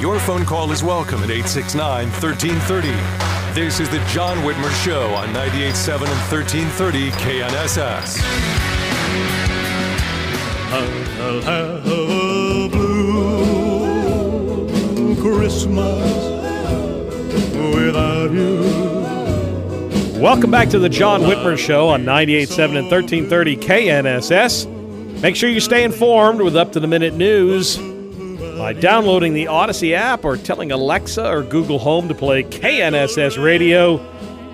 Your phone call is welcome at 869 1330. This is the John Whitmer Show on 98.7 and 1330 KNSS. I'll have a blue Christmas without you. Welcome back to the John Whitmer Show on 98.7 and 1330 KNSS. Make sure you stay informed with up to the minute news by downloading the Odyssey app or telling Alexa or Google Home to play KNSS Radio.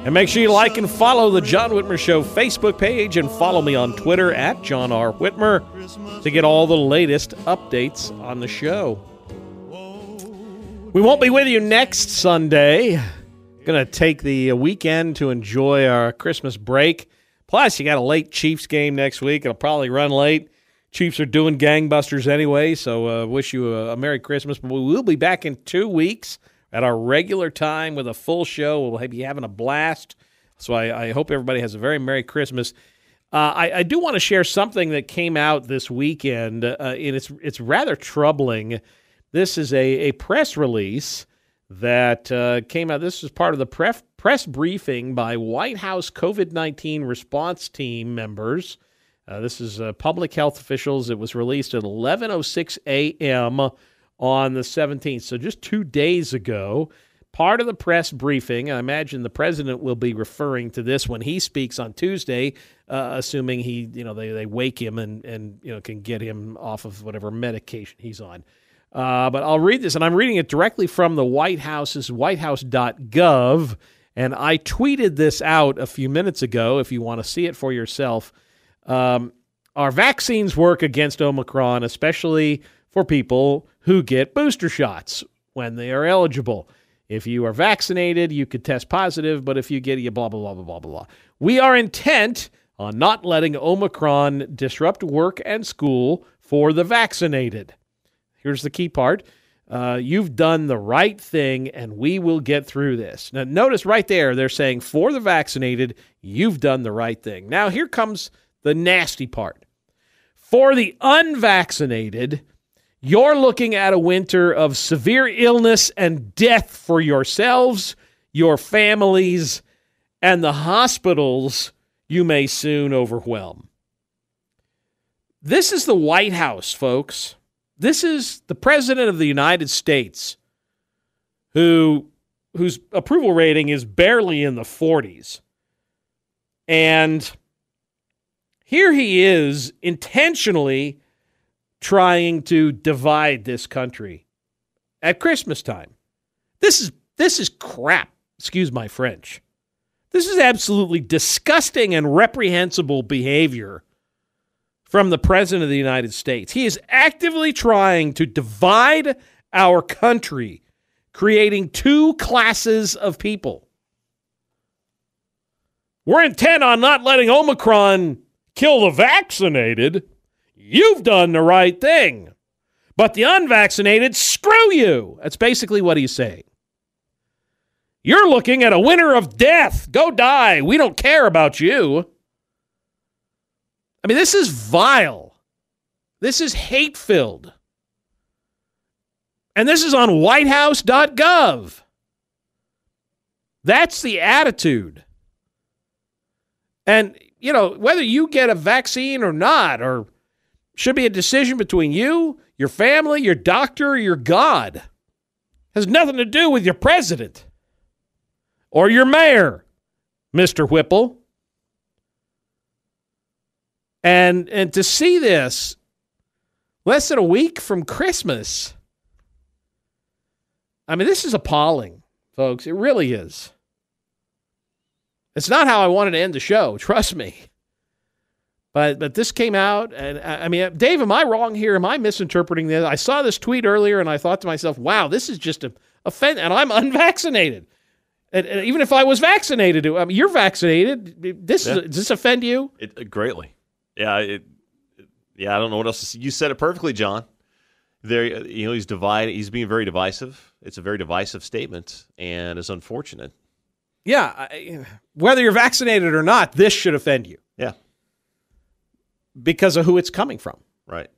And make sure you like and follow the John Whitmer Show Facebook page and follow me on Twitter at John R. Whitmer to get all the latest updates on the show. We won't be with you next Sunday. Going to take the weekend to enjoy our Christmas break. Plus, you got a late Chiefs game next week. It'll probably run late. Chiefs are doing gangbusters anyway, so uh, wish you a, a, Merry Christmas. But we will be back in two weeks at our regular time with a full show. We'll be having a blast. So I, I hope everybody has a very Merry Christmas. Uh, I, I, do want to share something that came out this weekend, uh, and it's it's rather troubling. This is a, a press release that uh, came out. This is part of the pref- press briefing by White House COVID 19 response team members. Uh, this is uh, public health officials. It was released at 11:06 a.m. on the 17th, so just two days ago. Part of the press briefing. I imagine the president will be referring to this when he speaks on Tuesday, uh, assuming he, you know, they, they wake him and and you know can get him off of whatever medication he's on. Uh, but I'll read this, and I'm reading it directly from the White House's whitehouse.gov. And I tweeted this out a few minutes ago if you want to see it for yourself. Um, our vaccines work against Omicron, especially for people who get booster shots when they are eligible. If you are vaccinated, you could test positive, but if you get you blah blah blah blah blah blah. We are intent on not letting Omicron disrupt work and school for the vaccinated. Here's the key part. Uh, you've done the right thing, and we will get through this. Now, notice right there, they're saying for the vaccinated, you've done the right thing. Now, here comes the nasty part. For the unvaccinated, you're looking at a winter of severe illness and death for yourselves, your families, and the hospitals you may soon overwhelm. This is the White House, folks. This is the President of the United States who whose approval rating is barely in the 40s. And here he is intentionally trying to divide this country at Christmas time. This is this is crap. Excuse my French. This is absolutely disgusting and reprehensible behavior from the President of the United States. He is actively trying to divide our country, creating two classes of people. We're intent on not letting Omicron kill the vaccinated, you've done the right thing. But the unvaccinated, screw you. That's basically what he's saying. You're looking at a winner of death. Go die. We don't care about you. I mean, this is vile. This is hate filled. And this is on whitehouse.gov. That's the attitude. And you know, whether you get a vaccine or not, or should be a decision between you, your family, your doctor, or your God. Has nothing to do with your president or your mayor, Mr. Whipple. And and to see this less than a week from Christmas. I mean, this is appalling, folks. It really is. It's not how I wanted to end the show, trust me. But but this came out, and I mean, Dave, am I wrong here? Am I misinterpreting this? I saw this tweet earlier, and I thought to myself, "Wow, this is just a offense," and I'm unvaccinated. And, and, even if I was vaccinated, I mean, you're vaccinated. This yeah. does this offend you? It, uh, greatly. Yeah. It, it, yeah. I don't know what else. You said it perfectly, John. There, you know, he's divided. He's being very divisive. It's a very divisive statement, and it's unfortunate. Yeah. I, whether you're vaccinated or not, this should offend you. Yeah because of who it's coming from. Right.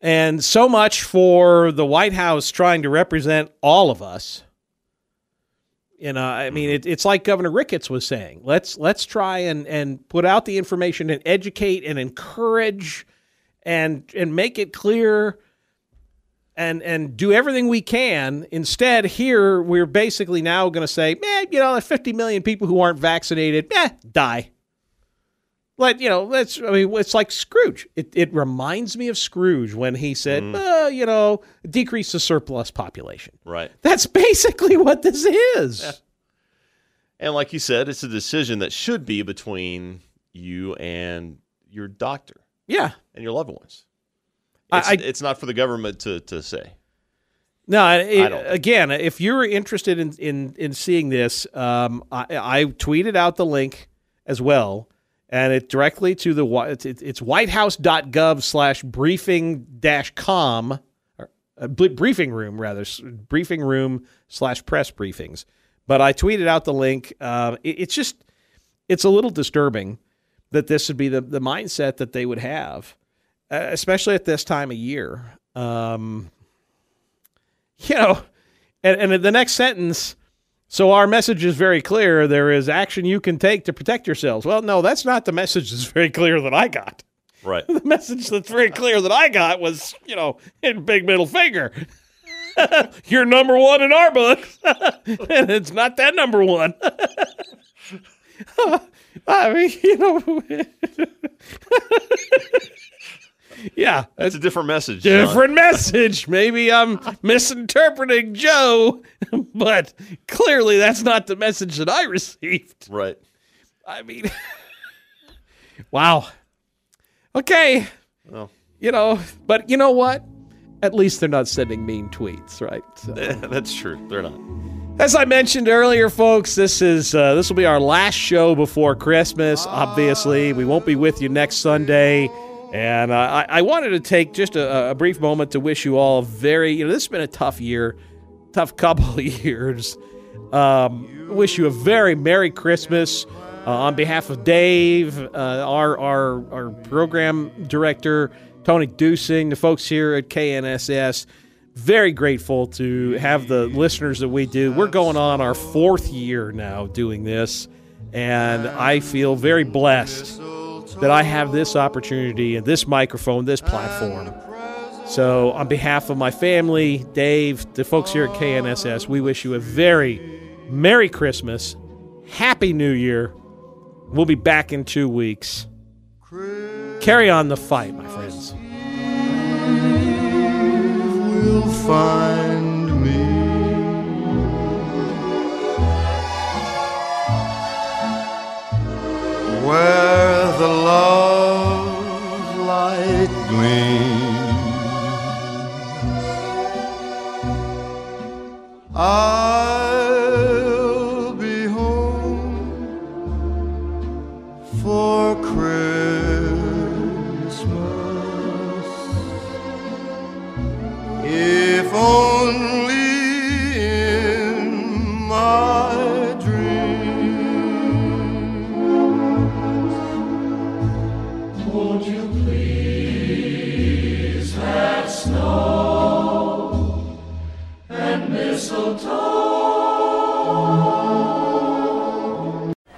And so much for the White House trying to represent all of us. You know, I mean, mm-hmm. it, it's like Governor Ricketts was saying. Let's let's try and, and put out the information and educate and encourage and and make it clear and and do everything we can. Instead, here we're basically now going to say, man, you know, 50 million people who aren't vaccinated, eh, die. But you know, that's I mean, it's like Scrooge. It it reminds me of Scrooge when he said, mm. uh, you know, decrease the surplus population. Right. That's basically what this is. Yeah. And like you said, it's a decision that should be between you and your doctor. Yeah. And your loved ones. It's, I, it's not for the government to, to say. No, it, again, if you're interested in, in, in seeing this, um, I, I tweeted out the link as well and it directly to the it's, it's whitehouse.gov slash briefing dash com or, uh, briefing room rather briefing room slash press briefings but i tweeted out the link uh, it, it's just it's a little disturbing that this would be the, the mindset that they would have especially at this time of year um, you know and, and the next sentence so our message is very clear. There is action you can take to protect yourselves. Well, no, that's not the message that's very clear that I got. Right. the message that's very clear that I got was, you know, in big middle finger. You're number one in our books. and it's not that number one. I mean, you know. Yeah, that's a different message. Different message. Maybe I'm misinterpreting Joe, but clearly that's not the message that I received. Right. I mean, wow. Okay. Well, you know, but you know what? At least they're not sending mean tweets, right? So. that's true. They're not. As I mentioned earlier, folks, this is uh, this will be our last show before Christmas. Obviously, we won't be with you next Sunday. And uh, I, I, wanted to take just a, a, brief moment to wish you all a very, you know, this has been a tough year, tough couple of years. Um, wish you a very Merry Christmas. Uh, on behalf of Dave, uh, our, our, our program director, Tony Dusing, the folks here at KNSS, very grateful to have the listeners that we do. We're going on our fourth year now doing this, and I feel very blessed that I have this opportunity and this microphone, this platform. So, on behalf of my family, Dave, the folks here at KNSS, we wish you a very Merry Christmas, Happy New Year. We'll be back in two weeks. Carry on the fight, my friends. We'll find me. Where the love light gleams. I'll be home for Christmas. If only